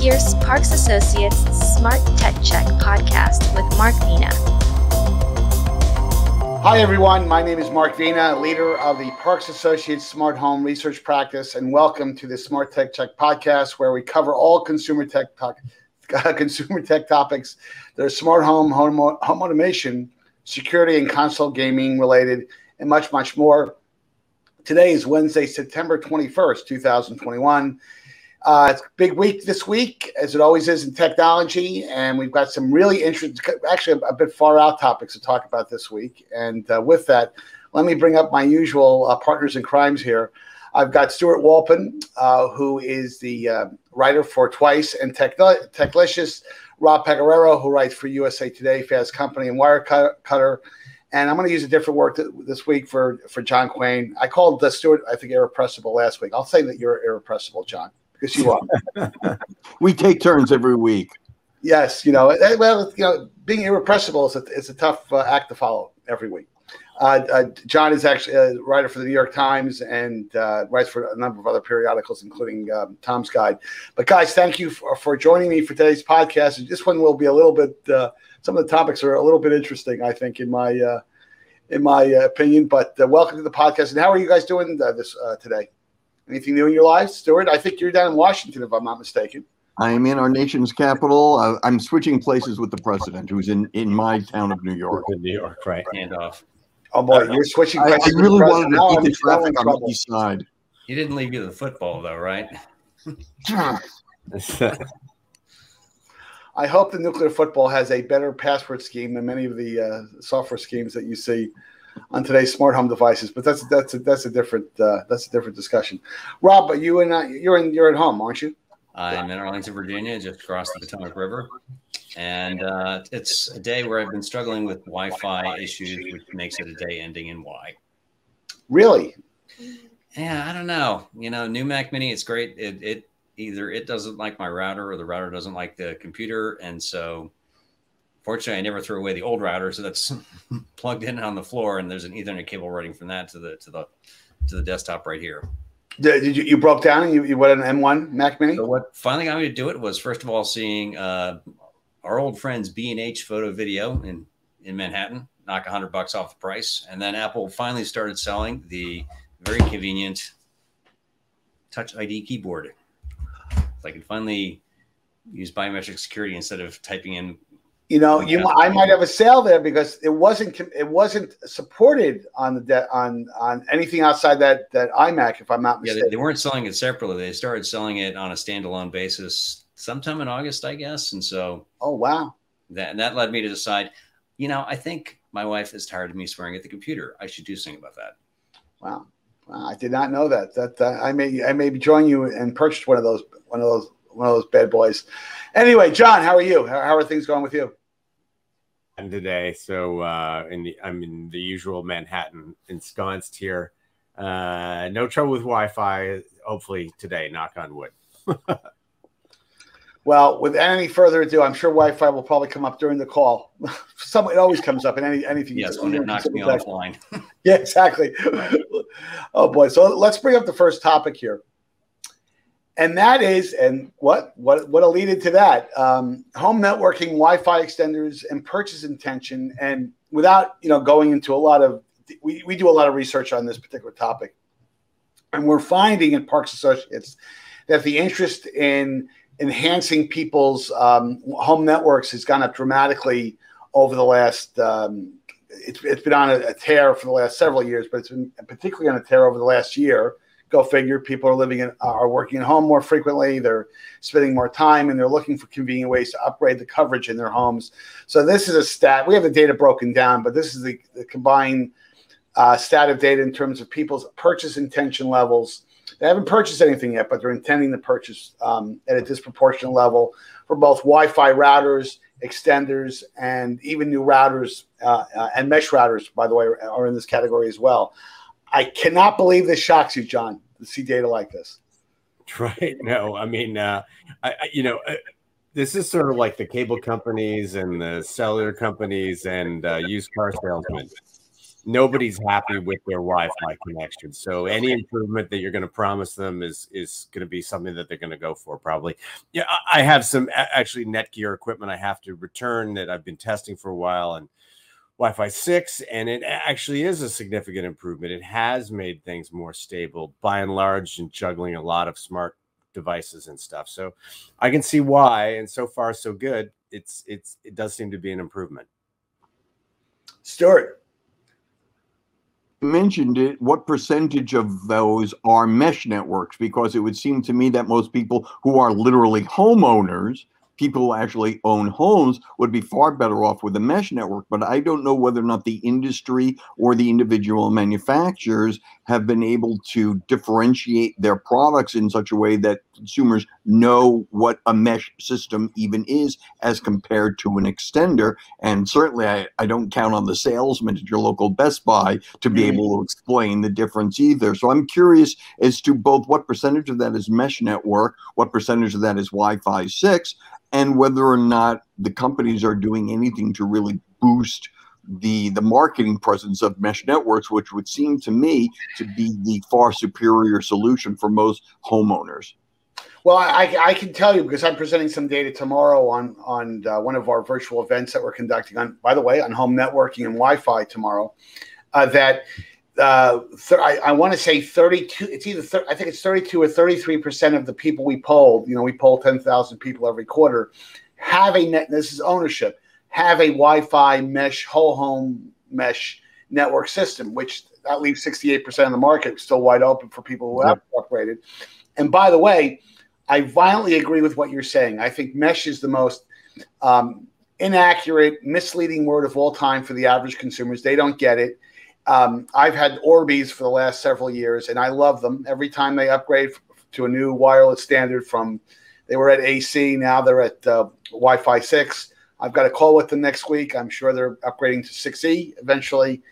Here's Parks Associates Smart Tech Check podcast with Mark Vena. Hi, everyone. My name is Mark Vena, leader of the Parks Associates Smart Home Research Practice, and welcome to the Smart Tech Check podcast, where we cover all consumer tech talk, uh, consumer tech topics that are smart home, home, home automation, security, and console gaming related, and much, much more. Today is Wednesday, September 21st, 2021. Uh, it's a big week this week, as it always is in technology, and we've got some really interesting, actually a, bit far out topics to talk about this week. And uh, with that, let me bring up my usual uh, partners in crimes here. I've got Stuart Wolpin, uh, who is the uh, writer for Twice and Tech- Techlicious, Rob Pegoraro, who writes for USA Today, Fast Company, and Wirecutter. And I'm going to use a different word th- this week for, for John Quain. I called the Stuart, I think, irrepressible last week. I'll say that you're irrepressible, John because you are. we take turns every week. Yes, you know, eh, well, you know, being irrepressible is a, it's a tough uh, act to follow every week. Uh, uh, John is actually a writer for the New York Times and uh, writes for a number of other periodicals, including um, Tom's Guide. But guys, thank you for, for, joining me for today's podcast. This one will be a little bit. Uh, some of the topics are a little bit interesting, I think, in my uh, in my opinion. But welcome to the podcast. And how are you guys doing this today? Anything new in your life, Stuart? I think you're down in Washington, if I'm not mistaken. I am in our nation's capital. Uh, I'm switching places with the president, who's in, in my town of New York. In New York, right? Hand off. Oh boy, you're switching. I, I really wanted to beat the traffic on the east side. He didn't leave you the football, though, right? I hope the nuclear football has a better password scheme than many of the uh, software schemes that you see on today's smart home devices. But that's that's a, that's a different uh, that's a different discussion. Rob, but you and uh, you're in you're at home, aren't you? I'm in Arlington, Virginia, just across the Potomac River, and uh, it's a day where I've been struggling with Wi-Fi issues, which makes it a day ending in Y. Really? Yeah, I don't know. You know, new Mac Mini, it's great. It, it either it doesn't like my router or the router doesn't like the computer, and so Fortunately, I never threw away the old router, so that's plugged in on the floor, and there's an Ethernet cable running from that to the to the to the desktop right here. Did you, you broke down and you, you went an M1 Mac Mini? So what finally got me to do it was first of all seeing uh, our old friends B and H Photo Video in in Manhattan knock a hundred bucks off the price, and then Apple finally started selling the very convenient Touch ID keyboard. So I can finally use biometric security instead of typing in you know, you I might have a sale there because it wasn't it wasn't supported on the de- on on anything outside that that iMac, if I'm not mistaken. Yeah, they, weren't selling it separately. They started selling it on a standalone basis sometime in August, I guess. And so, oh wow, that and that led me to decide, you know, I think my wife is tired of me swearing at the computer. I should do something about that. Wow, wow I did not know that. That uh, I may I may join you and purchase one of those one of those one of those bad boys. Anyway, John, how are you? How, how are things going with you? Today. So uh, in the, I'm in the usual Manhattan, ensconced here. Uh, no trouble with Wi-Fi. Hopefully today. Knock on wood. well, with any further ado, I'm sure Wi-Fi will probably come up during the call. Some it always comes up in any anything. Yes, when it knocks me offline. yeah, exactly. oh boy. So let's bring up the first topic here and that is, and what what what alluded to that? Um, home networking, Wi-Fi extenders, and purchase intention. And without you know going into a lot of, we, we do a lot of research on this particular topic, and we're finding in Parks Associates that the interest in enhancing people's um, home networks has gone up dramatically over the last. Um, it's, it's been on a, a tear for the last several years, but it's been particularly on a tear over the last year Go figure. People are living in, are working at home more frequently. They're spending more time, and they're looking for convenient ways to upgrade the coverage in their homes. So this is a stat. We have the data broken down, but this is the, the combined uh, stat of data in terms of people's purchase intention levels. They haven't purchased anything yet, but they're intending to purchase um, at a disproportionate level for both Wi-Fi routers, extenders, and even new routers uh, uh, and mesh routers. By the way, are in this category as well. I cannot believe this shocks you, John, see data like this. Right. No, I mean, uh, I, I, you know, uh, this is sort of like the cable companies and the cellular companies and uh, used car salesmen. nobody's happy with their Wi-Fi connection. So any improvement that you're going to promise them is is going to be something that they're going to go for probably. Yeah, I have some actually Netgear equipment I have to return that I've been testing for a while and Wi-Fi 6 and it actually is a significant improvement. It has made things more stable by and large and juggling a lot of smart devices and stuff. So I can see why and so far so good. It's it's it does seem to be an improvement. Stuart mentioned it, what percentage of those are mesh networks? Because it would seem to me that most people who are literally homeowners people who actually own homes would be far better off with a mesh network. But I don't know whether or not the industry or the individual manufacturers have been able to differentiate their products in such a way that consumers know what a mesh system even is as compared to an extender. And certainly, I, I don't count on the salesman at your local Best Buy to be mm-hmm. able to explain the difference either. So I'm curious as to both what percentage of that is mesh network, what percentage of that is Wi Fi 6, and whether or not the companies are doing anything to really boost the the marketing presence of mesh networks, which would seem to me to be the far superior solution for most homeowners. Well, I, I can tell you because I'm presenting some data tomorrow on on uh, one of our virtual events that we're conducting on, by the way, on home networking and Wi-Fi tomorrow. Uh, that uh, th- I, I want to say 32. It's either I think it's 32 or 33 percent of the people we polled. You know, we poll 10,000 people every quarter. Have a net. This is ownership. Have a Wi-Fi mesh whole home mesh network system, which that leaves 68 percent of the market still wide open for people who haven't upgraded. And by the way, I violently agree with what you're saying. I think mesh is the most um, inaccurate, misleading word of all time for the average consumers. They don't get it um, I've had Orbis for the last several years, and I love them. Every time they upgrade to a new wireless standard from they were at AC, now they're at uh, Wi-Fi six. I've got a call with them next week. I'm sure they're upgrading to 6E eventually.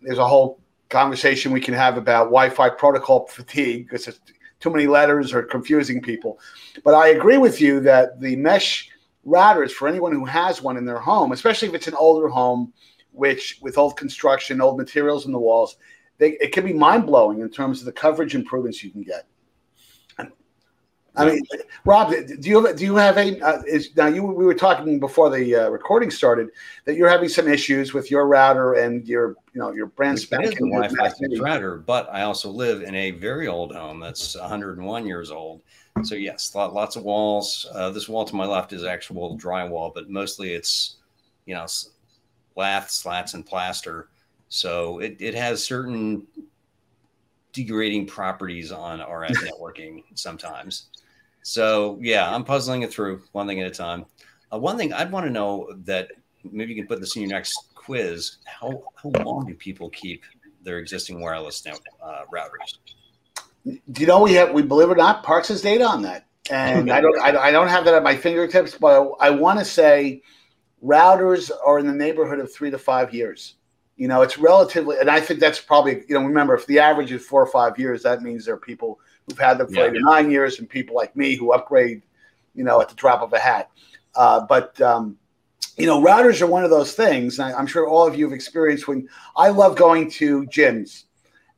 There's a whole conversation we can have about Wi-Fi protocol fatigue because it's too many letters or confusing people. But I agree with you that the mesh routers for anyone who has one in their home, especially if it's an older home which with old construction, old materials in the walls, they, it can be mind blowing in terms of the coverage improvements you can get. I mean, Rob, do you have, do you have a uh, is now you we were talking before the uh, recording started that you're having some issues with your router and your you know your brand spanking Wi-Fi router, but I also live in a very old home that's 101 years old. So yes, lots of walls. Uh, this wall to my left is actual drywall, but mostly it's you know lath, slats, and plaster. So it, it has certain degrading properties on RF networking sometimes. So yeah, I'm puzzling it through one thing at a time. Uh, one thing I'd want to know that maybe you can put this in your next quiz: how how long do people keep their existing wireless net, uh, routers? Do you know we have we believe it or not, Parks has data on that, and I don't I, I don't have that at my fingertips, but I, I want to say routers are in the neighborhood of three to five years. You know, it's relatively, and I think that's probably, you know, remember if the average is four or five years, that means there are people who've had them for yeah. eight or nine years and people like me who upgrade, you know, at the drop of a hat. Uh, but, um, you know, routers are one of those things. I, I'm sure all of you have experienced when I love going to gyms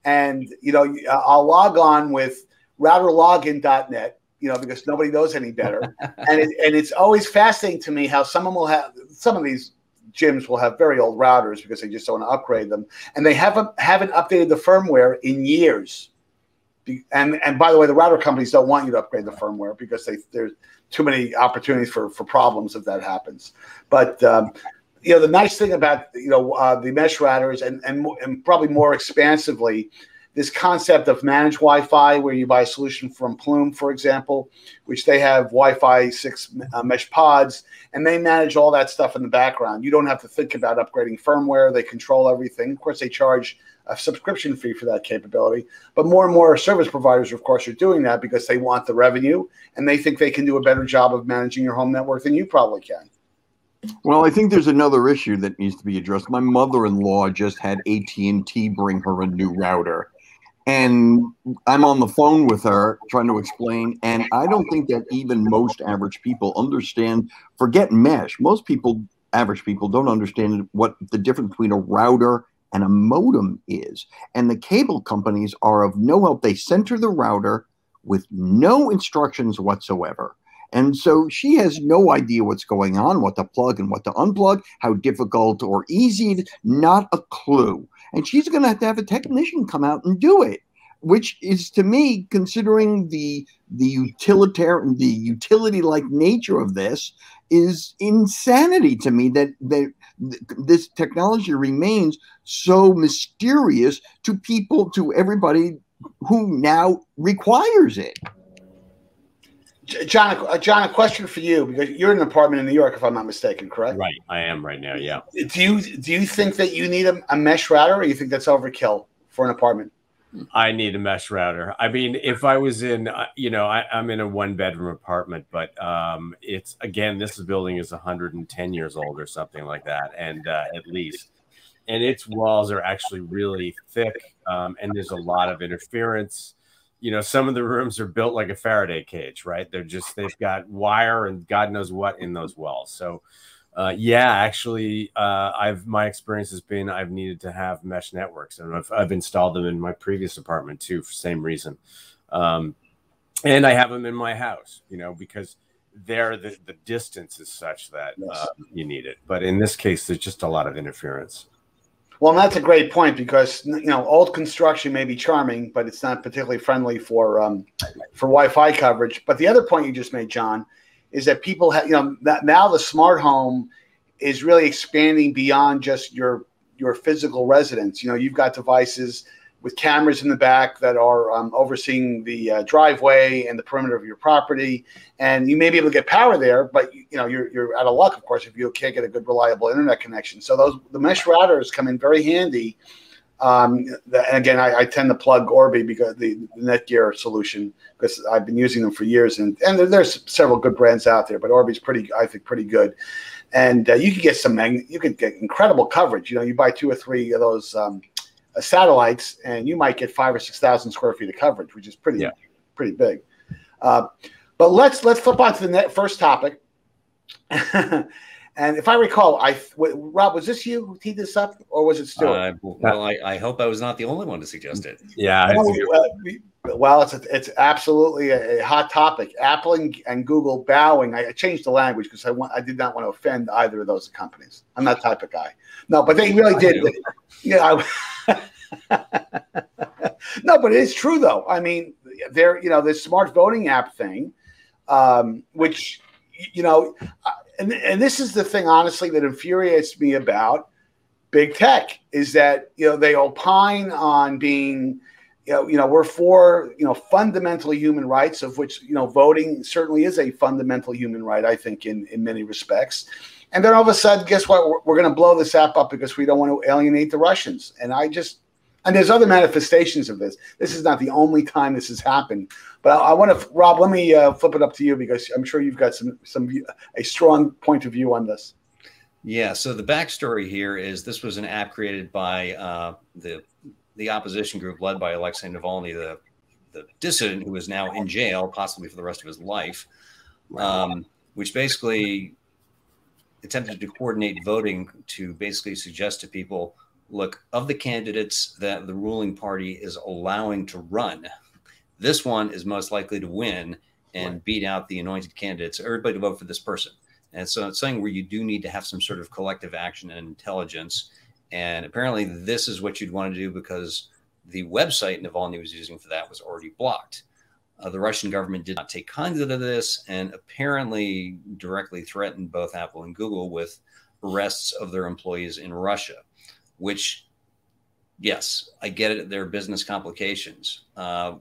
and, you know, I'll log on with routerlogin.net you know, because nobody knows any better. and it, and it's always fascinating to me how someone will have some of these gyms will have very old routers because they just don't want to upgrade them, and they haven't haven't updated the firmware in years. And and by the way, the router companies don't want you to upgrade the firmware because they there's too many opportunities for for problems if that happens. But um, you know, the nice thing about you know uh, the mesh routers and and and probably more expansively this concept of managed Wi-Fi, where you buy a solution from Plume, for example, which they have Wi-Fi six uh, mesh pods, and they manage all that stuff in the background. You don't have to think about upgrading firmware; they control everything. Of course, they charge a subscription fee for that capability, but more and more service providers, of course, are doing that because they want the revenue and they think they can do a better job of managing your home network than you probably can. Well, I think there's another issue that needs to be addressed. My mother-in-law just had AT&T bring her a new router and I'm on the phone with her trying to explain. And I don't think that even most average people understand, forget mesh. Most people, average people, don't understand what the difference between a router and a modem is. And the cable companies are of no help. They center the router with no instructions whatsoever. And so she has no idea what's going on, what to plug and what to unplug, how difficult or easy, not a clue. And she's going to have to have a technician come out and do it, which is to me, considering the the utilitarian, the utility like nature of this, is insanity to me that that this technology remains so mysterious to people, to everybody who now requires it. John, uh, John, a question for you because you're in an apartment in New York, if I'm not mistaken, correct? Right, I am right now. Yeah. Do you do you think that you need a, a mesh router, or you think that's overkill for an apartment? I need a mesh router. I mean, if I was in, uh, you know, I, am in a one bedroom apartment, but um, it's again, this building is 110 years old or something like that, and uh, at least, and its walls are actually really thick, um, and there's a lot of interference you know, some of the rooms are built like a Faraday cage, right? They're just they've got wire and God knows what in those walls. So, uh, yeah, actually, uh, I've my experience has been I've needed to have mesh networks, and I've, I've installed them in my previous apartment too for same reason, um, and I have them in my house, you know, because there the, the distance is such that yes. uh, you need it. But in this case, there's just a lot of interference. Well, that's a great point because you know old construction may be charming, but it's not particularly friendly for um, for Wi-Fi coverage. But the other point you just made, John, is that people have you know now the smart home is really expanding beyond just your your physical residence. You know, you've got devices with cameras in the back that are um, overseeing the uh, driveway and the perimeter of your property. And you may be able to get power there, but you know you're, you're out of luck, of course, if you can't get a good reliable internet connection. So those the mesh routers come in very handy. Um, the, and again, I, I, tend to plug Orbi because the, the, Netgear solution because I've been using them for years, and and there, there's several good brands out there, but Orbi's pretty, I think, pretty good. And uh, you can get some, you can get incredible coverage. You know, you buy two or three of those um, uh, satellites, and you might get five or six thousand square feet of coverage, which is pretty yeah. pretty big. Uh, but let's let's flip on to the net, first topic. and if I recall, I Rob, was this you who teed this up, or was it Stuart? Uh, well, I, I, hope I was not the only one to suggest it. Yeah. well, it's a, it's absolutely a, a, hot topic. Apple and, and Google bowing. I, changed the language because I want I did not want to offend either of those companies. I'm that type of guy. No, but they really did. Yeah. no, but it is true though. I mean, there, you know, this smart voting app thing, um, which, you know, uh, and, and this is the thing, honestly, that infuriates me about big tech is that, you know, they opine on being, you know, you know, we're for, you know, fundamental human rights, of which, you know, voting certainly is a fundamental human right, I think, in, in many respects. And then all of a sudden, guess what? We're, we're going to blow this app up because we don't want to alienate the Russians. And I just, and there's other manifestations of this. This is not the only time this has happened. But I, I want to, Rob, let me uh, flip it up to you because I'm sure you've got some some a strong point of view on this. Yeah. So the backstory here is this was an app created by uh, the the opposition group led by Alexei Navalny, the the dissident who is now in jail, possibly for the rest of his life, um, which basically attempted to coordinate voting to basically suggest to people look, of the candidates that the ruling party is allowing to run, this one is most likely to win and right. beat out the anointed candidates. Everybody to vote for this person. And so it's something where you do need to have some sort of collective action and intelligence. And apparently, this is what you'd want to do because the website Navalny was using for that was already blocked. Uh, the Russian government did not take kindly to this and apparently directly threatened both Apple and Google with arrests of their employees in Russia which, yes, I get it. There are business complications. Uh,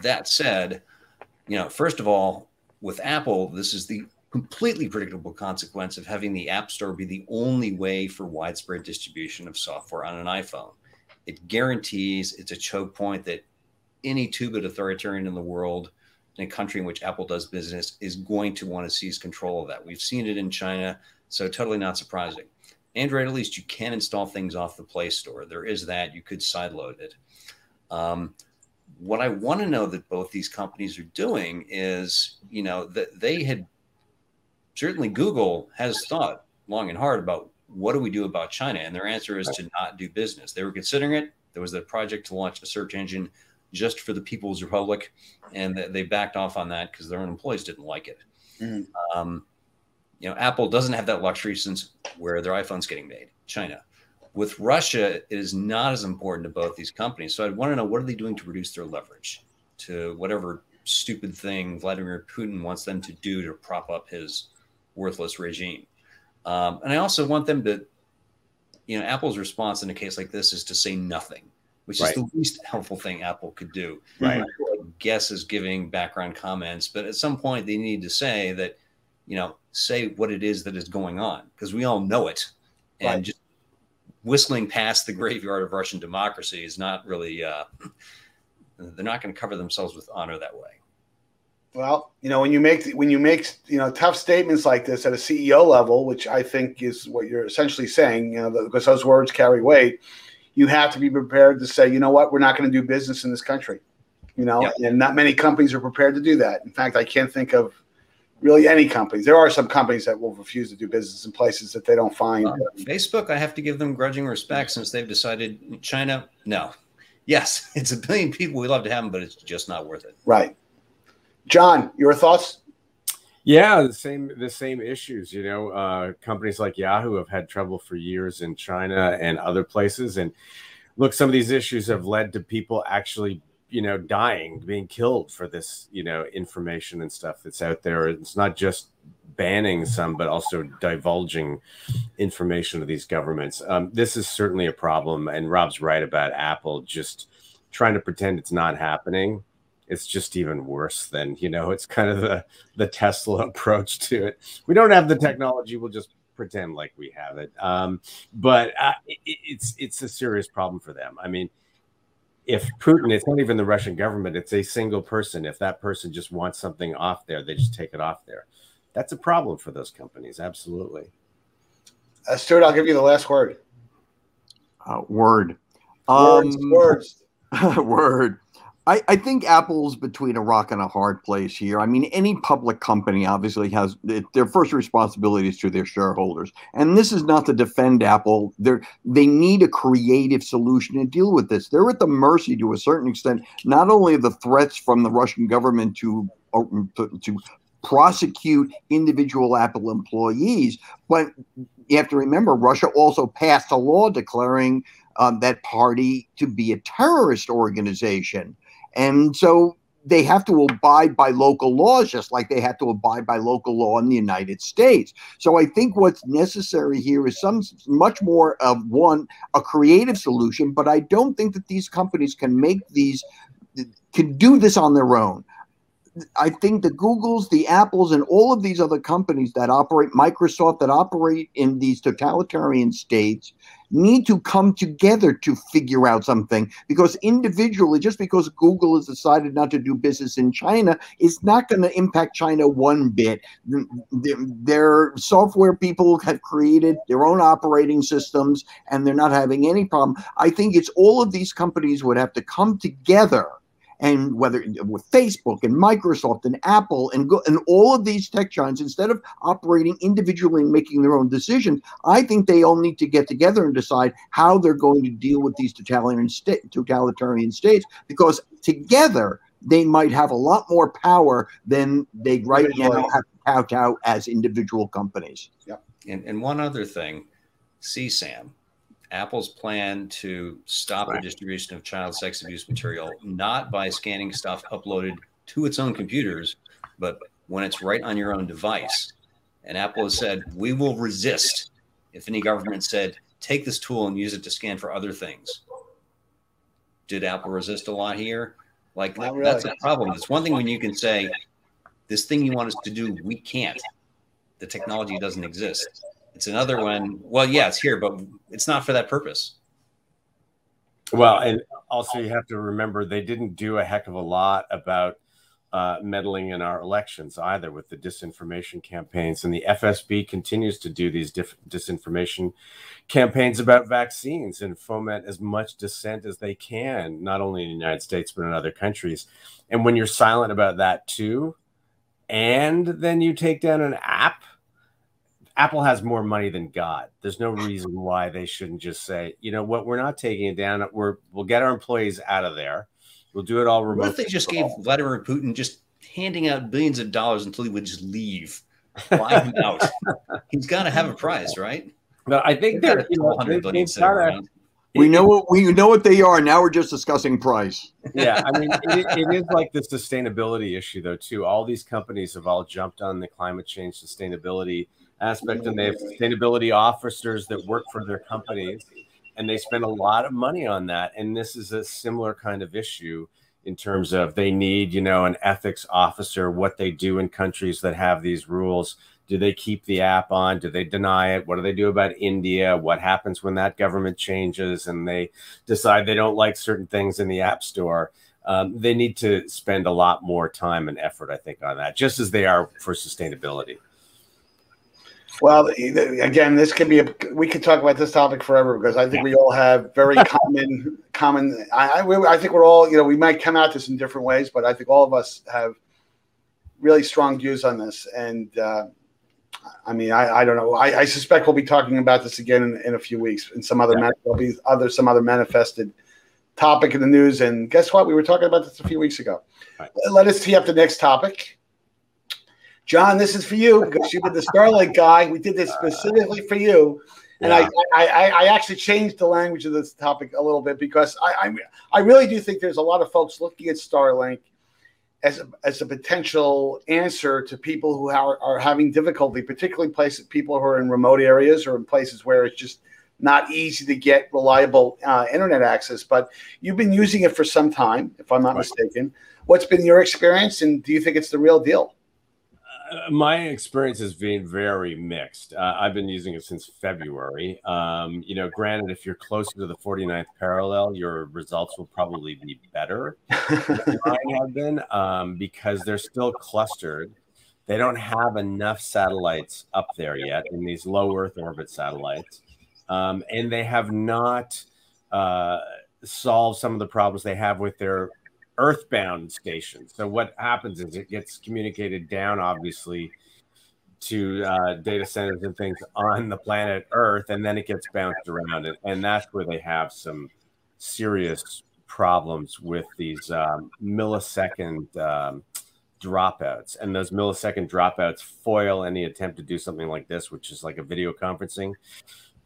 that said, you know, first of all, with Apple, this is the completely predictable consequence of having the App Store be the only way for widespread distribution of software on an iPhone. It guarantees it's a choke point that any two-bit authoritarian in the world, in a country in which Apple does business, is going to want to seize control of that. We've seen it in China, so totally not surprising. Android, at least you can install things off the Play Store. There is that. You could sideload it. Um, what I want to know that both these companies are doing is, you know, that they had certainly Google has thought long and hard about what do we do about China? And their answer is to not do business. They were considering it. There was a project to launch a search engine just for the People's Republic, and they backed off on that because their own employees didn't like it. Mm. Um, you know, Apple doesn't have that luxury since where their iPhone's getting made, China. With Russia, it is not as important to both these companies. So I'd want to know what are they doing to reduce their leverage to whatever stupid thing Vladimir Putin wants them to do to prop up his worthless regime. Um, and I also want them to, you know, Apple's response in a case like this is to say nothing, which right. is the least helpful thing Apple could do. Right. I guess is giving background comments, but at some point they need to say that, you know, say what it is that is going on because we all know it, and right. just whistling past the graveyard of Russian democracy is not really. Uh, they're not going to cover themselves with honor that way. Well, you know, when you make when you make you know tough statements like this at a CEO level, which I think is what you're essentially saying, you know, because those words carry weight, you have to be prepared to say, you know what, we're not going to do business in this country. You know, yep. and not many companies are prepared to do that. In fact, I can't think of really any companies. There are some companies that will refuse to do business in places that they don't find. Uh, Facebook, I have to give them grudging respect since they've decided China, no. Yes, it's a billion people. We love to have them, but it's just not worth it. Right. John, your thoughts? Yeah, the same the same issues. You know, uh, companies like Yahoo have had trouble for years in China and other places, and look, some of these issues have led to people actually, you know, dying, being killed for this, you know, information and stuff that's out there. It's not just banning some, but also divulging information to these governments. Um, this is certainly a problem, and Rob's right about Apple just trying to pretend it's not happening it's just even worse than you know it's kind of the the tesla approach to it we don't have the technology we'll just pretend like we have it um, but uh, it, it's it's a serious problem for them i mean if putin it's not even the russian government it's a single person. If that person just wants something off there they just take it off there. That's a problem for those companies absolutely. Uh, stuart i'll give you the last word. Uh, word. Words um, words. word I, I, think Apple's between a rock and a hard place here. I mean, any public company obviously has their first responsibility is to their shareholders, and this is not to defend Apple. They they need a creative solution to deal with this. They're at the mercy, to a certain extent, not only of the threats from the Russian government to to, to prosecute individual Apple employees, but you have to remember Russia also passed a law declaring um, that party to be a terrorist organization. And so they have to abide by local laws just like they have to abide by local law in the United States. So I think what's necessary here is some much more of one a creative solution, but I don't think that these companies can make these can do this on their own. I think the Googles, the Apples, and all of these other companies that operate, Microsoft, that operate in these totalitarian states, need to come together to figure out something because individually, just because Google has decided not to do business in China, is not going to impact China one bit. Their software people have created their own operating systems and they're not having any problem. I think it's all of these companies would have to come together and whether with Facebook and Microsoft and Apple and go, and all of these tech giants, instead of operating individually and making their own decisions, I think they all need to get together and decide how they're going to deal with these totalitarian, sta- totalitarian states because together they might have a lot more power than they right now have to as individual companies. Yeah. And, and one other thing, CSAM, Apple's plan to stop the distribution of child sex abuse material, not by scanning stuff uploaded to its own computers, but when it's right on your own device. And Apple has said, we will resist if any government said, take this tool and use it to scan for other things. Did Apple resist a lot here? Like, really. that's a problem. It's one thing when you can say, this thing you want us to do, we can't. The technology doesn't exist. It's another one. Well, yeah, it's here, but it's not for that purpose. Well, and also you have to remember they didn't do a heck of a lot about uh, meddling in our elections either with the disinformation campaigns. And the FSB continues to do these disinformation campaigns about vaccines and foment as much dissent as they can, not only in the United States, but in other countries. And when you're silent about that too, and then you take down an app Apple has more money than God. There's no reason why they shouldn't just say, you know what, we're not taking it down. We're we'll get our employees out of there. We'll do it all remotely. What if they just gave Vladimir Putin just handing out billions of dollars until he would just leave, fly him out? He's got to have a prize, right? But I think they're you know, they, they've gotta, we know what we know what they are. Now we're just discussing price. yeah, I mean, it, it is like the sustainability issue, though. Too, all these companies have all jumped on the climate change sustainability aspect, and they have sustainability officers that work for their companies, and they spend a lot of money on that. And this is a similar kind of issue in terms of they need, you know, an ethics officer. What they do in countries that have these rules do they keep the app on? Do they deny it? What do they do about India? What happens when that government changes and they decide they don't like certain things in the App Store? Um, they need to spend a lot more time and effort, I think, on that, just as they are for sustainability. Well, again, this could be a. We could talk about this topic forever because I think yeah. we all have very common, common. I, I, I think we're all, you know, we might come at this in different ways, but I think all of us have really strong views on this, and uh, I mean, I, I don't know. I, I, suspect we'll be talking about this again in, in a few weeks in some other yeah. there'll be other some other manifested topic in the news. And guess what? We were talking about this a few weeks ago. Right. Let us tee up the next topic. John, this is for you because you've been the Starlink guy. We did this specifically for you. And yeah. I, I, I actually changed the language of this topic a little bit because I, I, I really do think there's a lot of folks looking at Starlink – as a, as a potential answer to people who are, are having difficulty, particularly places people who are in remote areas or in places where it's just not easy to get reliable uh, internet access. But you've been using it for some time, if I'm not right. mistaken. What's been your experience, and do you think it's the real deal? My experience has been very mixed. Uh, I've been using it since February. Um, you know, granted, if you're closer to the 49th parallel, your results will probably be better than mine have been um, because they're still clustered. They don't have enough satellites up there yet in these low Earth orbit satellites. Um, and they have not uh, solved some of the problems they have with their earthbound station. So what happens is it gets communicated down, obviously, to uh, data centers and things on the planet Earth, and then it gets bounced around, and, and that's where they have some serious problems with these um, millisecond um, dropouts, and those millisecond dropouts foil any attempt to do something like this, which is like a video conferencing.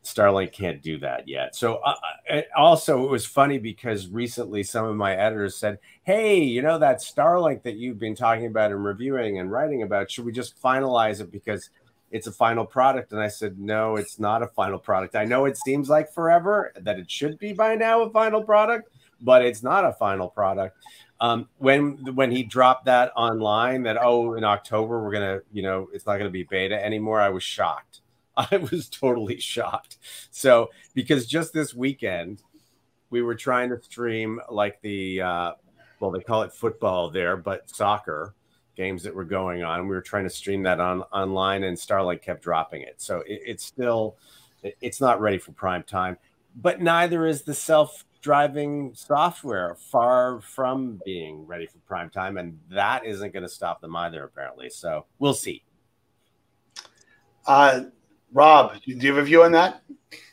Starlink can't do that yet. So uh, uh also it was funny because recently some of my editors said, "Hey, you know that Starlink that you've been talking about and reviewing and writing about, should we just finalize it because it's a final product?" And I said, "No, it's not a final product. I know it seems like forever that it should be by now a final product, but it's not a final product." Um, when when he dropped that online that oh in October we're gonna you know it's not gonna be beta anymore, I was shocked I was totally shocked. So, because just this weekend, we were trying to stream like the, uh, well, they call it football there, but soccer games that were going on. We were trying to stream that on online, and Starlink kept dropping it. So it, it's still, it's not ready for prime time. But neither is the self-driving software. Far from being ready for prime time, and that isn't going to stop them either, apparently. So we'll see. Uh, Rob, do you have a view on that?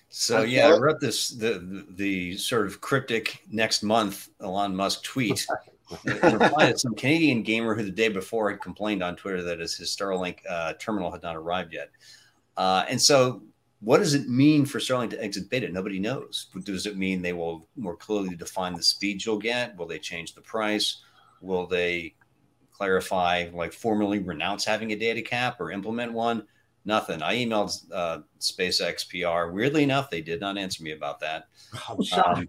So yeah, I wrote this the, the, sort of cryptic next month Elon Musk tweet. in some Canadian gamer who the day before had complained on Twitter that his, his Starlink uh, terminal had not arrived yet. Uh, and so, what does it mean for Starlink to exit beta? Nobody knows. Does it mean they will more clearly define the speed you'll get? Will they change the price? Will they clarify, like formally renounce having a data cap or implement one? Nothing. I emailed uh, SpaceX PR. Weirdly enough, they did not answer me about that. Um,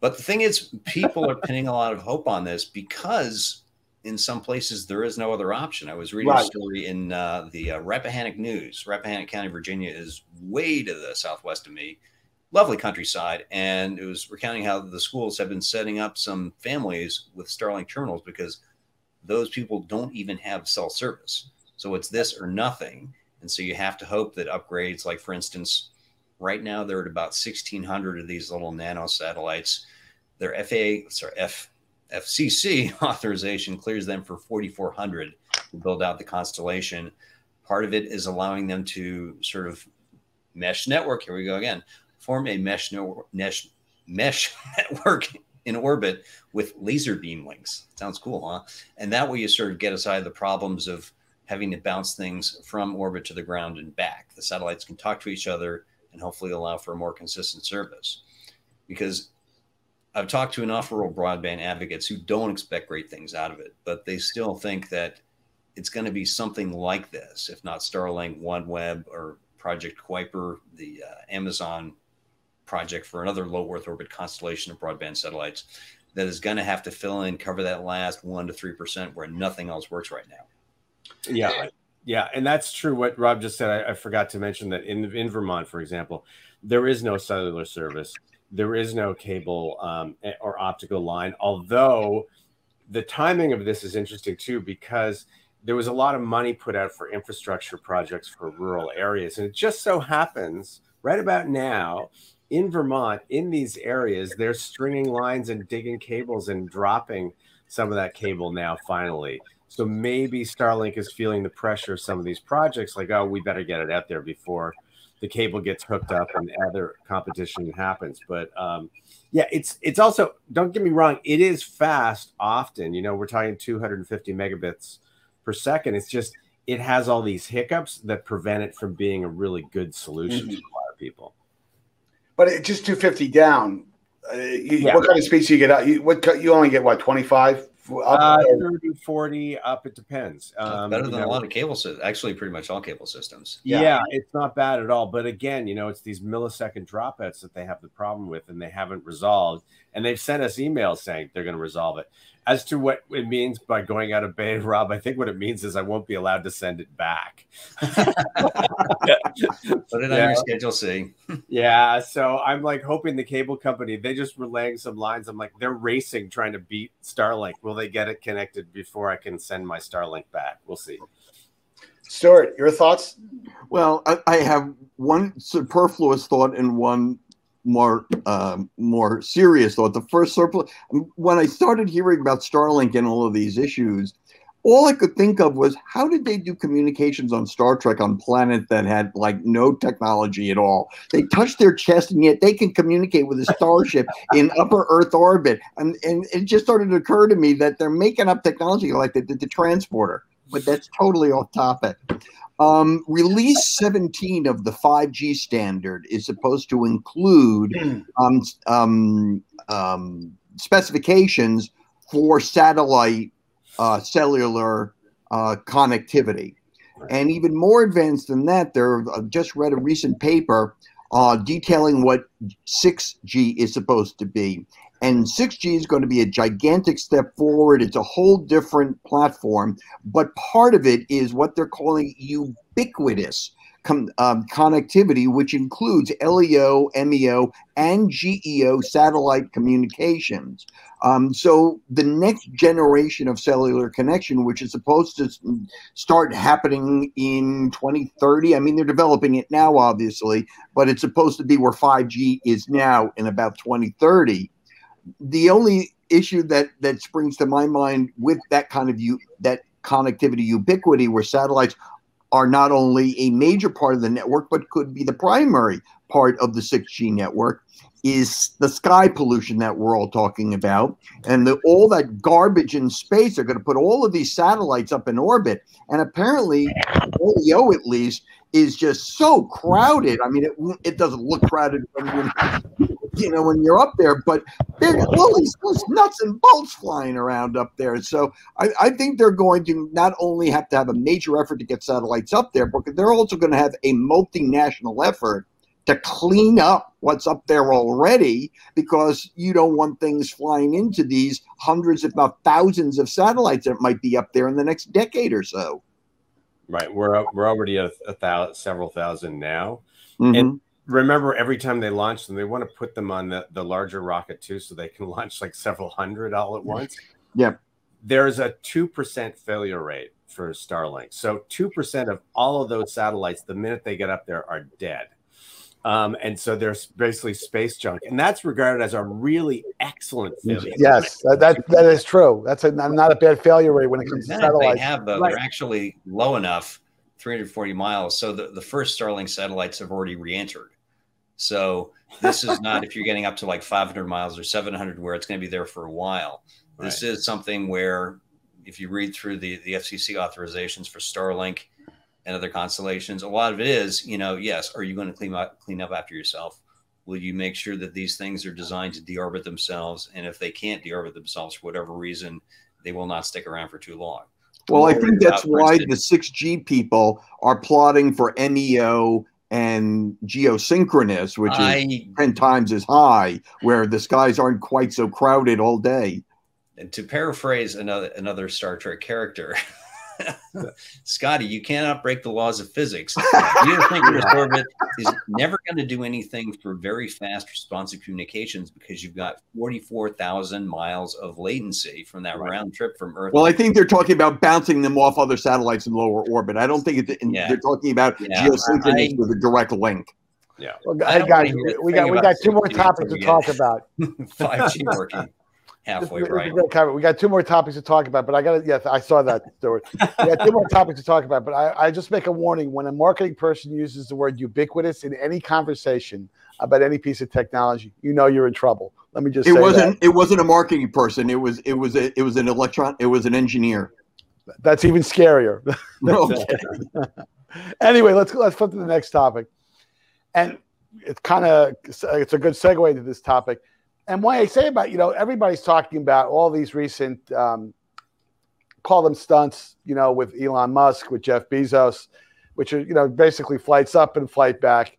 but the thing is, people are pinning a lot of hope on this because in some places there is no other option. I was reading right. a story in uh, the uh, Rappahannock News. Rappahannock County, Virginia is way to the southwest of me. Lovely countryside. And it was recounting how the schools have been setting up some families with Starlink terminals because those people don't even have cell service. So it's this or nothing. And so you have to hope that upgrades, like for instance, right now they're at about 1,600 of these little nano satellites. Their FAA, sorry, F, FCC authorization clears them for 4,400 to build out the constellation. Part of it is allowing them to sort of mesh network. Here we go again. Form a mesh network, mesh, mesh network in orbit with laser beam links. Sounds cool, huh? And that way you sort of get aside the problems of having to bounce things from orbit to the ground and back. The satellites can talk to each other and hopefully allow for a more consistent service. Because I've talked to enough rural broadband advocates who don't expect great things out of it, but they still think that it's going to be something like this, if not Starlink, OneWeb, or Project Kuiper, the uh, Amazon project for another low Earth orbit constellation of broadband satellites that is going to have to fill in, cover that last one to three percent where nothing else works right now. Yeah, yeah, and that's true. What Rob just said, I, I forgot to mention that in in Vermont, for example, there is no cellular service, there is no cable um, or optical line. Although the timing of this is interesting too, because there was a lot of money put out for infrastructure projects for rural areas, and it just so happens right about now in Vermont, in these areas, they're stringing lines and digging cables and dropping some of that cable now, finally. So maybe Starlink is feeling the pressure of some of these projects, like, oh, we better get it out there before the cable gets hooked up and other competition happens. But um, yeah, it's it's also don't get me wrong, it is fast often. You know, we're talking 250 megabits per second. It's just it has all these hiccups that prevent it from being a really good solution mm-hmm. to a lot of people but it's just 250 down. Uh, you, yeah. What kind of speeds do you get out? You, what you only get what 25? Uh, 30, 40 up. It depends. Um, better than know, a lot of cable systems. Actually, pretty much all cable systems. Yeah. yeah. it's not bad at all. But again, you know, it's these millisecond dropouts that they have the problem with, and they haven't resolved. And they've sent us emails saying they're going to resolve it. As to what it means by going out of beta, Rob, I think what it means is I won't be allowed to send it back. Put it on yeah. your schedule C. yeah. So I'm like hoping the cable company, they just were laying some lines. I'm like, they're racing trying to beat Starlink. Will they get it connected before I can send my Starlink back? We'll see. Stuart, your thoughts? Well, I, I have one superfluous thought and one more uh, more serious thought. The first surplus when I started hearing about Starlink and all of these issues, all I could think of was how did they do communications on Star Trek on planet that had like no technology at all? They touch their chest and yet they can communicate with a starship in upper Earth orbit. And, and it just started to occur to me that they're making up technology like they did the transporter, but that's totally off topic. Um, release 17 of the 5G standard is supposed to include hmm. um, um, um, specifications for satellite uh, cellular uh, connectivity. And even more advanced than that, there uh, just read a recent paper uh, detailing what 6G is supposed to be. And 6G is going to be a gigantic step forward. It's a whole different platform. But part of it is what they're calling ubiquitous um, connectivity, which includes LEO, MEO, and GEO satellite communications. Um, so the next generation of cellular connection, which is supposed to start happening in 2030, I mean, they're developing it now, obviously, but it's supposed to be where 5G is now in about 2030 the only issue that that springs to my mind with that kind of you that connectivity ubiquity where satellites are not only a major part of the network but could be the primary part of the 6G network is the sky pollution that we're all talking about and the, all that garbage in space are going to put all of these satellites up in orbit. And apparently LEO at least is just so crowded. I mean it, it doesn't look crowded. when, you know, when you're up there. But there's all these, nuts and bolts flying around up there. So I, I, think they're going to not only have to have a major effort to get satellites up there, but they're also going to have a multinational effort to clean up what's up there already because you don't want things flying into these hundreds, if not thousands, of satellites that might be up there in the next decade or so. Right, we're we're already a, a thousand, several thousand now, mm-hmm. and remember every time they launch them, they want to put them on the, the larger rocket too, so they can launch like several hundred all at once. Yeah. There's a 2% failure rate for Starlink. So 2% of all of those satellites, the minute they get up there, are dead. Um, and so there's basically space junk, and that's regarded as a really excellent failure. Yes, that, that, that is true. That's a, not a bad failure rate when it comes to satellites. They have though; right. they're actually low enough 340 miles. So the, the first Starlink satellites have already re-entered. So this is not if you're getting up to like 500 miles or 700 where it's going to be there for a while. This right. is something where if you read through the, the FCC authorizations for Starlink and other constellations, a lot of it is, you know, yes, are you going to clean up, clean up after yourself? Will you make sure that these things are designed to deorbit themselves? And if they can't deorbit themselves for whatever reason, they will not stick around for too long. Well, I think that's why the 6G people are plotting for MEO and geosynchronous, which I, is 10 times as high, where the skies aren't quite so crowded all day. And to paraphrase another another Star Trek character, Scotty, you cannot break the laws of physics. Geosynchronous orbit is never going to do anything for very fast responsive communications because you've got 44,000 miles of latency from that right. round trip from Earth. Well, I think they're talking about bouncing them off other satellites in lower orbit. I don't think it, yeah. they're talking about yeah, geosynchronous I, with a direct link. Yeah. Well, hey guys, we got we got two more topics to talk about. 5G working halfway right. We got two more topics to talk about, but I got to, yes, I saw that, Stuart. we got two more topics to talk about, but I, I just make a warning when a marketing person uses the word ubiquitous in any conversation about any piece of technology, you know you're in trouble. Let me just it wasn't that. it wasn't a marketing person. It was it was a, it was an electron it was an engineer. That's even scarier. anyway, let's let's flip to the next topic. And it's kind of it's a good segue to this topic and why I say about you know everybody's talking about all these recent um, call them stunts, you know, with Elon Musk, with Jeff Bezos, which are you know basically flights up and flight back.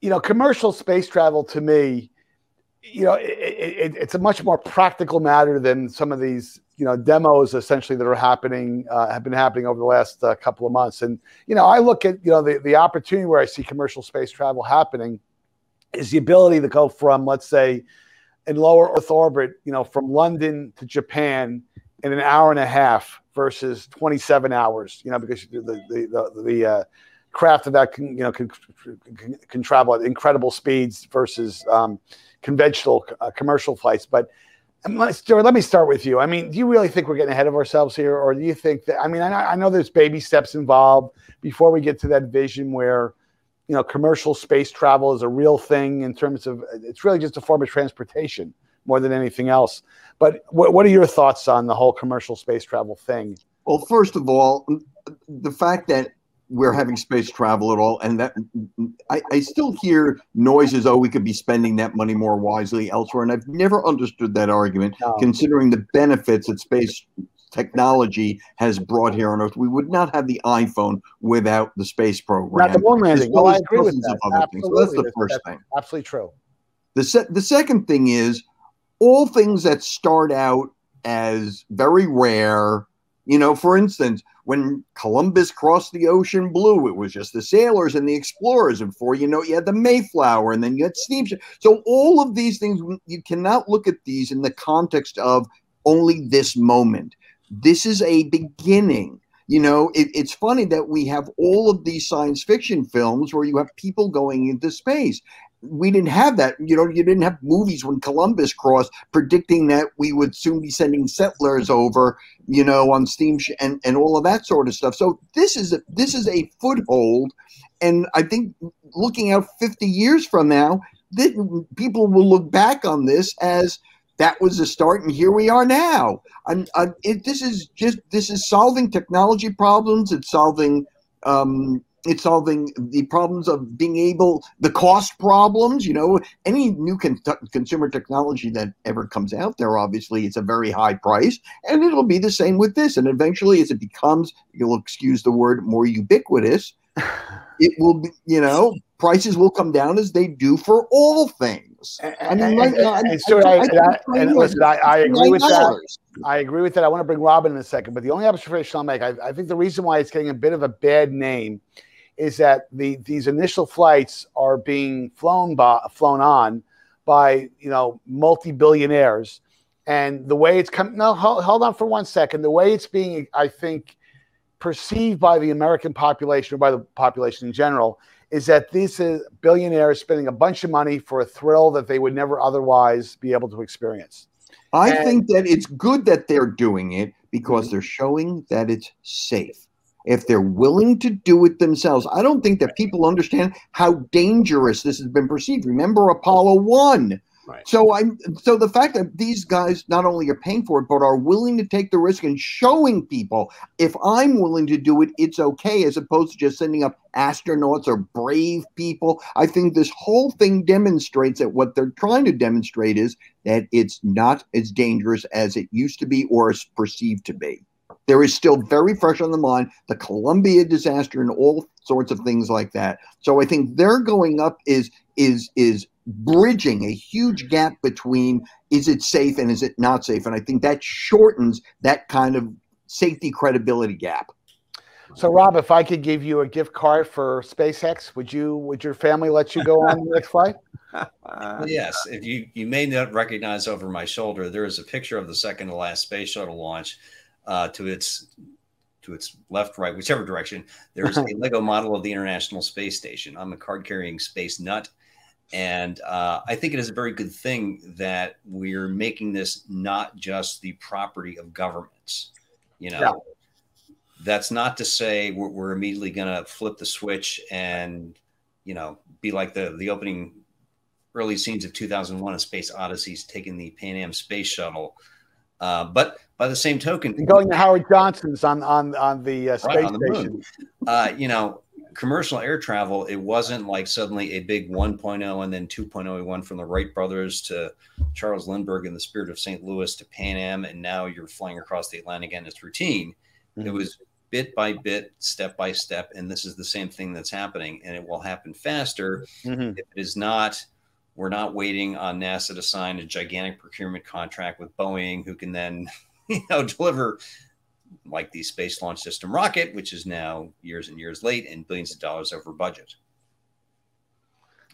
You know, commercial space travel to me, you know, it, it, it's a much more practical matter than some of these you know demos essentially that are happening uh, have been happening over the last uh, couple of months. And you know, I look at you know the the opportunity where I see commercial space travel happening is the ability to go from, let's say, in lower Earth orbit, you know, from London to Japan in an hour and a half versus 27 hours, you know, because the the the, the uh, craft of that can, you know can, can, can travel at incredible speeds versus um, conventional uh, commercial flights. But Stuart, let me start with you. I mean, do you really think we're getting ahead of ourselves here, or do you think that? I mean, I, I know there's baby steps involved before we get to that vision where you know, commercial space travel is a real thing in terms of it's really just a form of transportation more than anything else. But what, what are your thoughts on the whole commercial space travel thing? Well, first of all, the fact that we're having space travel at all, and that I, I still hear noises. Oh, we could be spending that money more wisely elsewhere, and I've never understood that argument, no. considering the benefits that space technology has brought here on Earth. We would not have the iPhone without the space program. Not the moon landing. Well, oh, I agree with that. Absolutely. So that's the first that's thing. Absolutely true. The, se- the second thing is all things that start out as very rare. You know, for instance, when Columbus crossed the ocean blue, it was just the sailors and the explorers. And before you know, you had the Mayflower, and then you had steamship. So all of these things, you cannot look at these in the context of only this moment this is a beginning. You know, it, it's funny that we have all of these science fiction films where you have people going into space. We didn't have that. You know, you didn't have movies when Columbus crossed predicting that we would soon be sending settlers over, you know, on steam and, and all of that sort of stuff. So this is a, this is a foothold. And I think looking out 50 years from now, that people will look back on this as that was the start, and here we are now. I'm, I'm, it, this is just this is solving technology problems. It's solving um, it's solving the problems of being able the cost problems. You know, any new con- consumer technology that ever comes out there, obviously, it's a very high price, and it'll be the same with this. And eventually, as it becomes, you'll excuse the word, more ubiquitous, it will be. You know, prices will come down as they do for all things. I mean, right now, and, and listen, I, I agree with that. I agree with that. I want to bring Robin in a second, but the only observation I'll make, I, I think the reason why it's getting a bit of a bad name is that the these initial flights are being flown by flown on by you know multi-billionaires and the way it's come no hold, hold on for one second the way it's being i think perceived by the american population or by the population in general is that these uh, billionaires spending a bunch of money for a thrill that they would never otherwise be able to experience. I and, think that it's good that they're doing it because mm-hmm. they're showing that it's safe. if they're willing to do it themselves. I don't think that people understand how dangerous this has been perceived. Remember Apollo 1 Right. so I'm so the fact that these guys not only are paying for it, but are willing to take the risk and showing people if I'm willing to do it, it's okay, as opposed to just sending up astronauts or brave people. I think this whole thing demonstrates that what they're trying to demonstrate is that it's not as dangerous as it used to be or is perceived to be. There is still very fresh on the mind the Columbia disaster and all sorts of things like that. So I think their going up is is is bridging a huge gap between is it safe and is it not safe and i think that shortens that kind of safety credibility gap So, Rob, if I could give you a gift card for SpaceX, would you? Would your family let you go on the next flight? Well, yes, if you you may not recognize over my shoulder, there is a picture of the second to last space shuttle launch uh, to its to its left, right, whichever direction. There is a Lego model of the International Space Station. I'm a card carrying space nut, and uh, I think it is a very good thing that we're making this not just the property of governments. You know, Yeah. that's not to say we're, we're immediately going to flip the switch and you know be like the the opening early scenes of 2001 a space odyssey's taking the pan am space shuttle uh, but by the same token And going to Howard Johnson's on on on the uh, space Right, on the station. uh, you know commercial air travel it wasn't like suddenly a big 1.0 and then 2.0 we went from the wright brothers to charles lindbergh in the spirit of st louis to pan am and now you're flying across the atlantic and it's routine it Mhm. was bit by bit step by step and this is the same thing that's happening and it will happen faster Mhm. if it is not we're not waiting on nasa to sign a gigantic procurement contract with boeing who can then you know deliver like the space launch system rocket which is now years and years late and billions of dollars over budget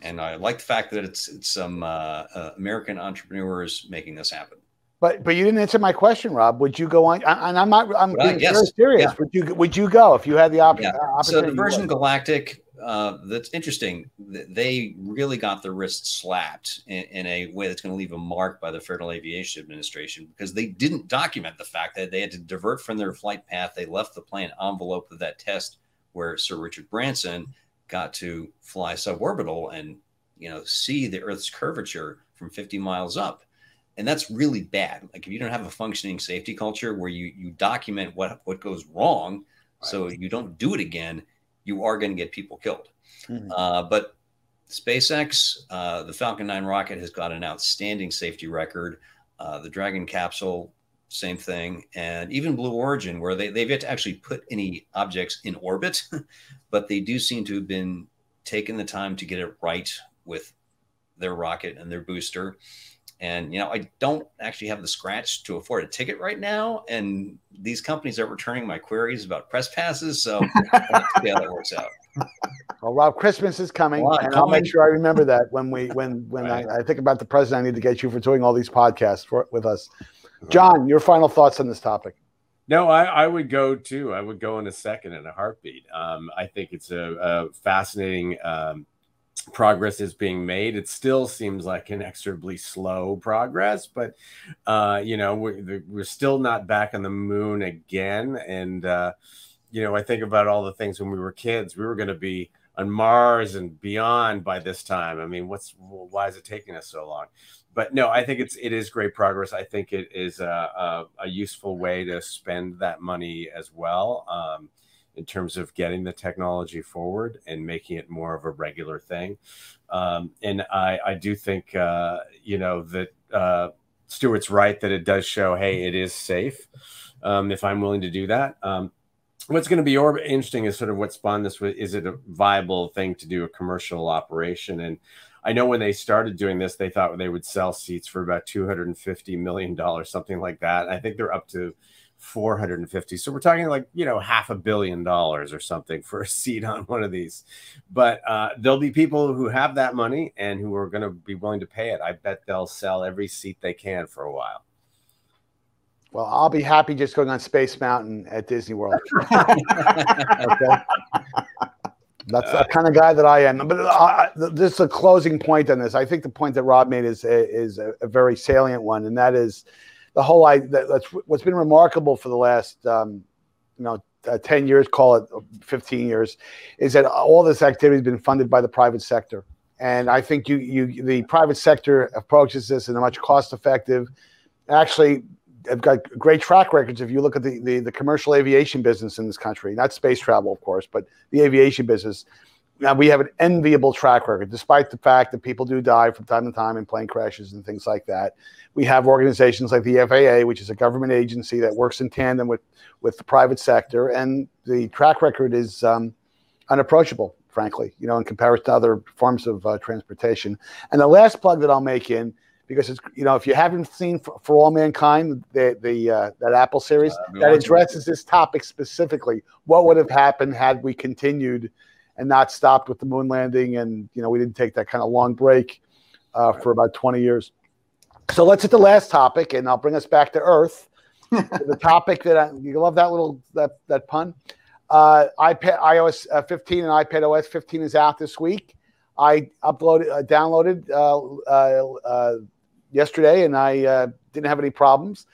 and i like the fact that it's it's some uh, uh, american entrepreneurs making this happen But but you didn't answer my question, Rob. Would you go on? And I'm not. I'm Well, being yes. very serious. Yeah. Would you Would you go if you had the op- Yeah. uh, So the Virgin. Galactic, uh, that's interesting. They really got their wrist slapped in, in a way that's going to leave a mark by the Federal Aviation Administration because they didn't document the fact that they had to divert from their flight path. They left the plane envelope of that test where Sir Richard Branson got to fly suborbital and you know see the Earth's curvature from 50 miles up. And that's really bad. Like if you don't have a functioning safety culture where you you document what what goes wrong, so you don't do it again, you are going to get people killed. Mhm. Uh, but SpaceX, uh, the Falcon 9 rocket has got an outstanding safety record. Uh, the Dragon capsule, same thing. And even Blue Origin, where they, they've yet to actually put any objects in orbit, but they do seem to have been taking the time to get it right with their rocket and their booster. And, you know, I don't actually have the scratch to afford a ticket right now. And these companies are returning my queries about press passes. So we'll see how that works out. Well, Rob, Christmas is coming, Well, and I'll make sure I remember that when we when when Right. I, I think about the president. I need to get you for doing all these podcasts for, with us. John, your final thoughts on this topic? No, I, I would go too. I would go in a second in a heartbeat. Um, I think it's a, a fascinating um, progress is being made. It still seems like inexorably slow progress, but uh, you know we're, we're still not back on the moon again. And uh, you know, I think about all the things when we were kids. We were going to be on Mars and beyond by this time. I mean, what's why is it taking us so long? But no, I think it's it is great progress. I think it is a, a, a useful way to spend that money as well. Um, in terms of getting the technology forward and making it more of a regular thing. Um, and I, I do think, uh, you know, that uh, Stuart's right that it does show, hey, it is safe um, if I'm willing to do that. Um, what's going to be interesting is sort of what spawned this. Is it a viable thing to do a commercial operation? And I know when they started doing this, they thought they would sell seats for about $250 million, something like that. I think they're up to 450. So we're talking like, you know, half a billion dollars or something for a seat on one of these. But uh, there'll be people who have that money and who are going to be willing to pay it. I bet they'll sell every seat they can for a while. Well, I'll be happy just going on Space Mountain at Disney World. okay. That's the kind of guy that I am. But uh, this is a closing point on this. I think the point that Rob made is is a, a very salient one, and that is the whole I that's what's been remarkable for the last um, you know uh, 10 years, call it 15 years, is that all this activity has been funded by the private sector. And I think you, you, the private sector approaches this in a much cost effective, actually, have got great track records. If you look at the, the, the commercial aviation business in this country, not space travel, of course, but the aviation business, now we have an enviable track record, despite the fact that people do die from time to time in plane crashes and things like that. We have organizations like the FAA, which is a government agency that works in tandem with with the private sector, and the track record is um, unapproachable, frankly. You know, in comparison to other forms of uh, transportation. And the last plug that I'll make in because it's you know if you haven't seen for, for all mankind the the uh, that apple series uh, that addresses this topic specifically what would have happened had we continued and not stopped with the moon landing. And you know we didn't take that kind of long break uh, for about 20 years. So let's hit the last topic and i'll bring us back to earth. The topic that I, you love that little that that pun? Uh, ipad ios uh, 15 and ipad os 15 is out this week. I uploaded, uh, downloaded uh, uh, uh yesterday, and I uh, didn't have any problems.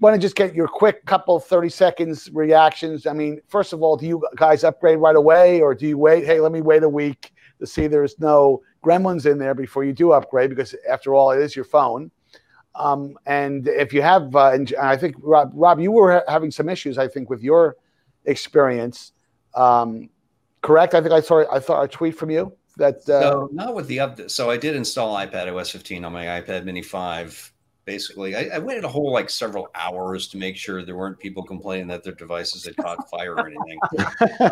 Want to just get your quick couple 30 seconds reactions? I mean, first of all, do you guys upgrade right away, or do you wait? Hey, let me wait a week to see there's no gremlins in there before you do upgrade, because after all, it is your phone. Um, and if you have, uh, and I think Rob, Rob, you were ha- having some issues, I think, with your experience. Um, correct? I think I saw I saw a tweet from you that uh, so not with the update. So I did install iPad OS 15 on my iPad Mini 5. Basically, I, I, waited a whole like several hours to make sure there weren't people complaining that their devices had caught fire or anything.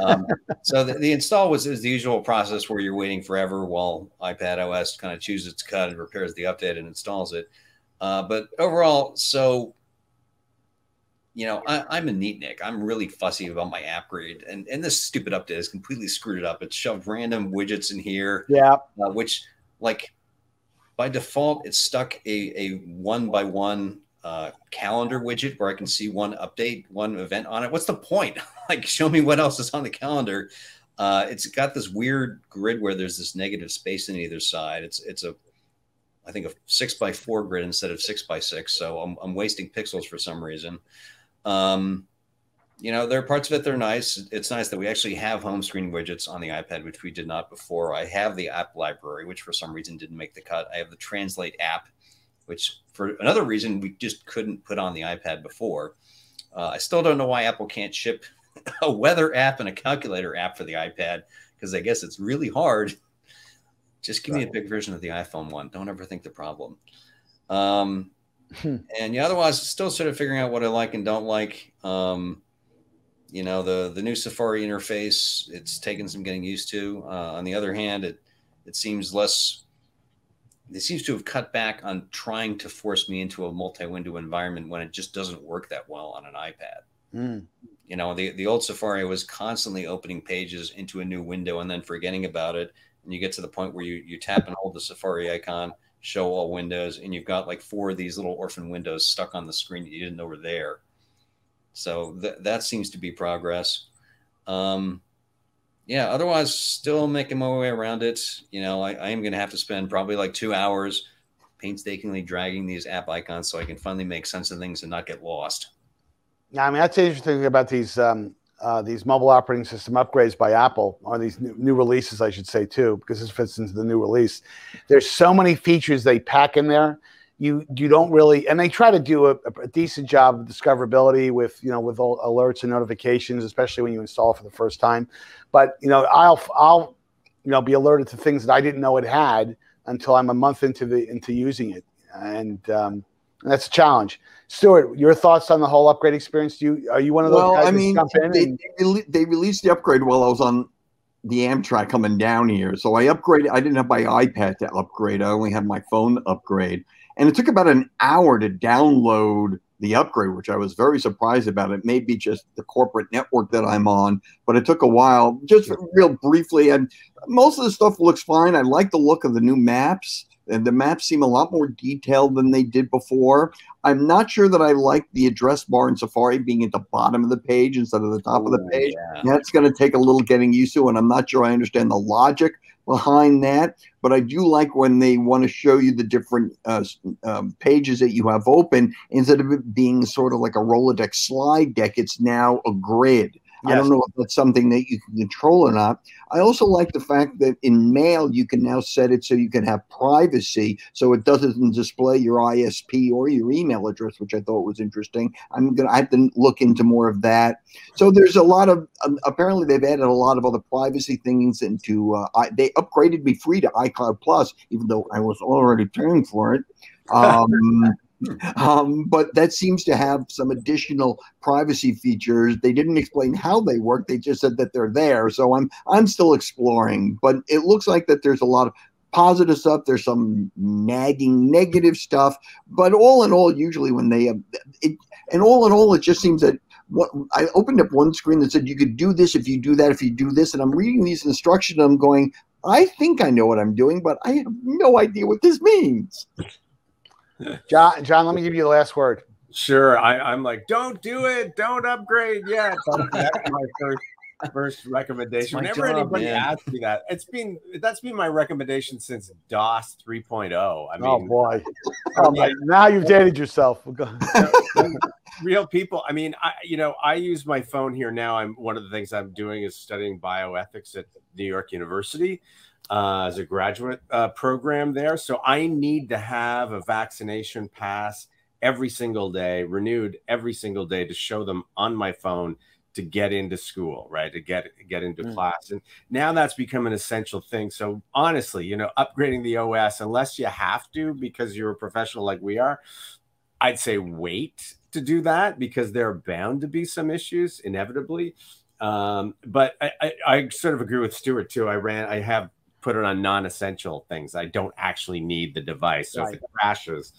Um, so the, the, install was is the usual process where you're waiting forever while iPad OS kind of chooses its cut and repairs the update and installs it. Uh, but overall, so you know, I, am a neatnik. I'm really fussy about my app grade, and and this stupid update has completely screwed it up. It's shoved random widgets in here, yeah, uh, which like by default it's stuck a a one by one uh, calendar widget where I can see one update, one event on it. What's the point? like, show me what else is on the calendar. Uh, it's got this weird grid where there's this negative space on either side. It's it's a I think a six by four grid instead of six by six. So I'm, I'm wasting pixels for some reason. Um, you know, there are parts of it that are nice. It's nice that we actually have home screen widgets on the iPad, which we did not before. I have the app library, which for some reason didn't make the cut. I have the Translate app, which for another reason we just couldn't put on the iPad before. Uh, I still don't know why Apple can't ship a weather app and a calculator app for the iPad because I guess it's really hard. Just give me a big version of the iPhone one. Don't ever think the problem. Um, Hmm. And yeah, otherwise, still sort of figuring out what I like and don't like. Um, you know, the the new Safari interface, it's taken some getting used to. Uh, on the other hand, it it seems less. It seems to have cut back on trying to force me into a multi-window environment when it just doesn't work that well on an iPad. Mm. You know, the the old Safari was constantly opening pages into a new window and then forgetting about it. And you get to the point where you you tap and hold the Safari icon show all windows, and you've got like four of these little orphan windows stuck on the screen that you didn't know were there. So th- that seems to be progress. Um, yeah, otherwise, still making my way around it. You know, I, I am going to have to spend probably like two hours painstakingly dragging these app icons so I can finally make sense of things and not get lost. Yeah, I mean that's interesting about these um, uh, these mobile operating system upgrades by Apple, or these new, new, releases, I should say, too, because this fits into the new release. There's so many features they pack in there. You you don't really, and they try to do a, a decent job of discoverability with you know with all alerts and notifications, especially when you install for the first time. But you know, I'll I'll you know be alerted to things that I didn't know it had until I'm a month into the into using it, and um, that's a challenge. Stuart, your thoughts on the whole upgrade experience? Do you are you one of those well, guys I mean, they, and... they released the upgrade while I was on the Amtrak coming down here. So I upgraded. I didn't have my iPad to upgrade. I only had my phone upgrade, and it took about an hour to download the upgrade, which I was very surprised about. It may be just the corporate network that I'm on, but it took a while. Just real briefly, and most of the stuff looks fine. I like the look of the new maps and the maps seem a lot more detailed than they did before. I'm not sure that I like the address bar in Safari being at the bottom of the page instead of the top Ooh, of the oh, page. Yeah. That's going to take a little getting used to, and I'm not sure I understand the logic behind that. But I do like when they want to show you the different uh, um, pages that you have open instead of it being sort of like a Rolodex slide deck. It's now a grid. I don't know if that's something that you can control or not. I also like the fact that in mail you can now set it so you can have privacy, so it doesn't display your ISP or your email address, which I thought was interesting. I'm gonna I have to look into more of that. So there's a lot of um, apparently they've added a lot of other privacy things into. Uh, I, they upgraded me free to iCloud Plus, even though I was already paying for it. Um, um, but that seems to have some additional privacy features. They didn't explain how they work; they just said that they're there. So I'm I'm still exploring, but it looks like that there's a lot of positive stuff. There's some nagging negative stuff, but all in all, usually when they have it, and all in all, it just seems that what I opened up one screen that said you could do this if you do that if you do this, and I'm reading these instructions. I'm going, I think I know what I'm doing, but I have no idea what this means. John, John, let me give you the last word. Sure. I, am like, don't do it. Don't upgrade yet. That's my first first recommendation. Whenever job, anybody man. asks me that, it's been that's been my recommendation since DOS 3.0. I oh, mean, oh boy, oh, yeah. now you've dated yourself. Real people. I mean, I you know, I use my phone here now. I'm one of the things I'm doing is studying bioethics at New York University uh, as a graduate uh, program there. So I need to have a vaccination pass every single day, renewed every single day to show them on my phone to get into school, right? To get get into mm. class. And now that's become an essential thing. So honestly, you know, upgrading the OS, unless you have to because you're a professional like we are, I'd say wait to do that because there are bound to be some issues inevitably. Um, but I, I, I, sort of agree with Stuart too. I ran, I have put it on non-essential things. I don't actually need the device. So right. if it crashes,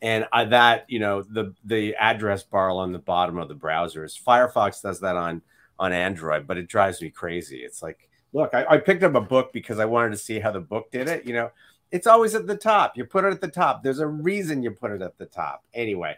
and I, that you know the the address bar on the bottom of the browser is Firefox does that on on Android, but it drives me crazy. It's like, look, I, I picked up a book because I wanted to see how the book did it. You know, it's always at the top. You put it at the top. There's a reason you put it at the top. Anyway,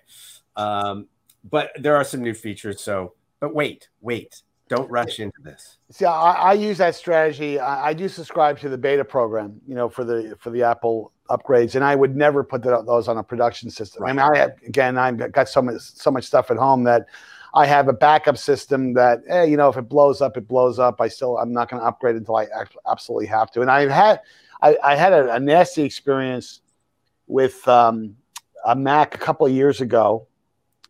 um, but there are some new features. So, but wait, wait. Don't rush into this. See, I, I use that strategy. I, I, do subscribe to the beta program, you know, for the for the Apple upgrades, and I would never put the, those on a production system. Right. I mean, I have again, I've got so much so much stuff at home that I have a backup system that, eh, you know, if it blows up, it blows up. I still, I'm not going to upgrade until I absolutely have to. And I've had, I, I had a, a, nasty experience with um, a Mac a couple of years ago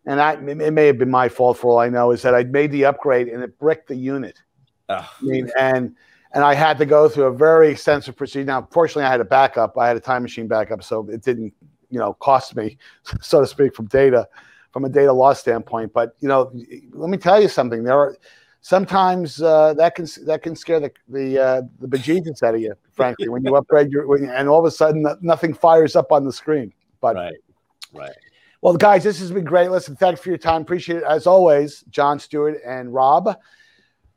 and I, it may have been my fault for all I know, is that I'd made the upgrade and it bricked the unit. Oh. I mean, and and I had to go through a very extensive procedure. Now, fortunately, I had a backup. I had a time machine backup, so it didn't, you know, cost me, so to speak, from data, from a data loss standpoint. But you know, let me tell you something. There are sometimes uh, that can that can scare the the uh, the bejesus out of you, frankly, when you upgrade your when, and all of a sudden nothing fires up on the screen. But right, right. Well, guys, this has been great. Listen, thanks for your time. Appreciate it as always, John Stuart and Rob,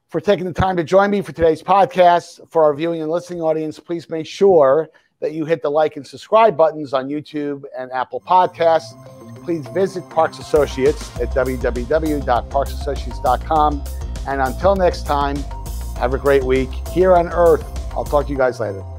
for taking the time to join me for today's podcast. For our viewing and listening audience, please make sure that you hit the like and subscribe buttons on YouTube and Apple Podcasts. Please visit Parks Associates at www.parksassociates.com. And until next time, have a great week here on Earth. I'll talk to you guys later.